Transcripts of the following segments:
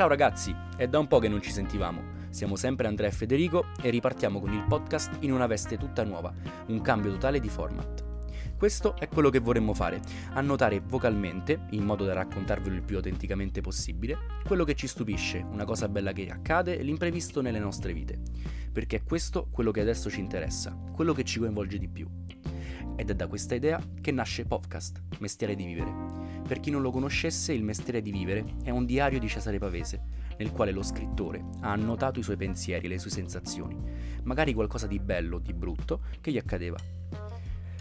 Ciao ragazzi, è da un po' che non ci sentivamo. Siamo sempre Andrea e Federico e ripartiamo con il podcast in una veste tutta nuova, un cambio totale di format. Questo è quello che vorremmo fare, annotare vocalmente, in modo da raccontarvelo il più autenticamente possibile, quello che ci stupisce, una cosa bella che accade e l'imprevisto nelle nostre vite. Perché è questo quello che adesso ci interessa, quello che ci coinvolge di più. Ed è da questa idea che nasce Podcast, Mestiere di Vivere. Per chi non lo conoscesse, il Mestiere di Vivere è un diario di Cesare Pavese, nel quale lo scrittore ha annotato i suoi pensieri le sue sensazioni, magari qualcosa di bello o di brutto che gli accadeva.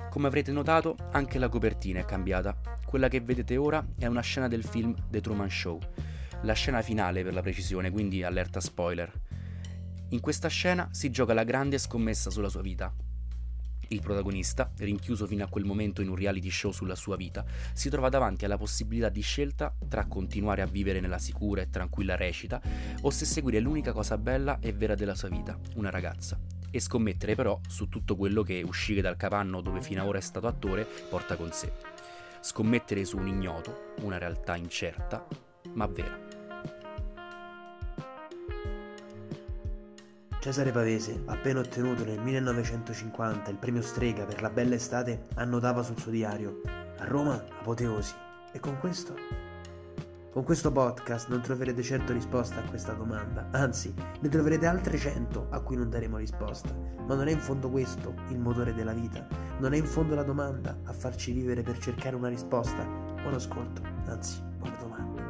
Come avrete notato, anche la copertina è cambiata. Quella che vedete ora è una scena del film The Truman Show, la scena finale per la precisione, quindi allerta spoiler. In questa scena si gioca la grande scommessa sulla sua vita, il protagonista, rinchiuso fino a quel momento in un reality show sulla sua vita, si trova davanti alla possibilità di scelta tra continuare a vivere nella sicura e tranquilla recita o se seguire l'unica cosa bella e vera della sua vita, una ragazza. E scommettere però su tutto quello che uscire dal capanno dove fino ad ora è stato attore porta con sé. Scommettere su un ignoto, una realtà incerta, ma vera. Cesare Pavese, appena ottenuto nel 1950 il premio Strega per la bella estate, annotava sul suo diario a Roma apoteosi. E con questo? Con questo podcast non troverete certo risposta a questa domanda, anzi ne troverete altre cento a cui non daremo risposta. Ma non è in fondo questo il motore della vita? Non è in fondo la domanda a farci vivere per cercare una risposta? Buon ascolto, anzi, buona domanda.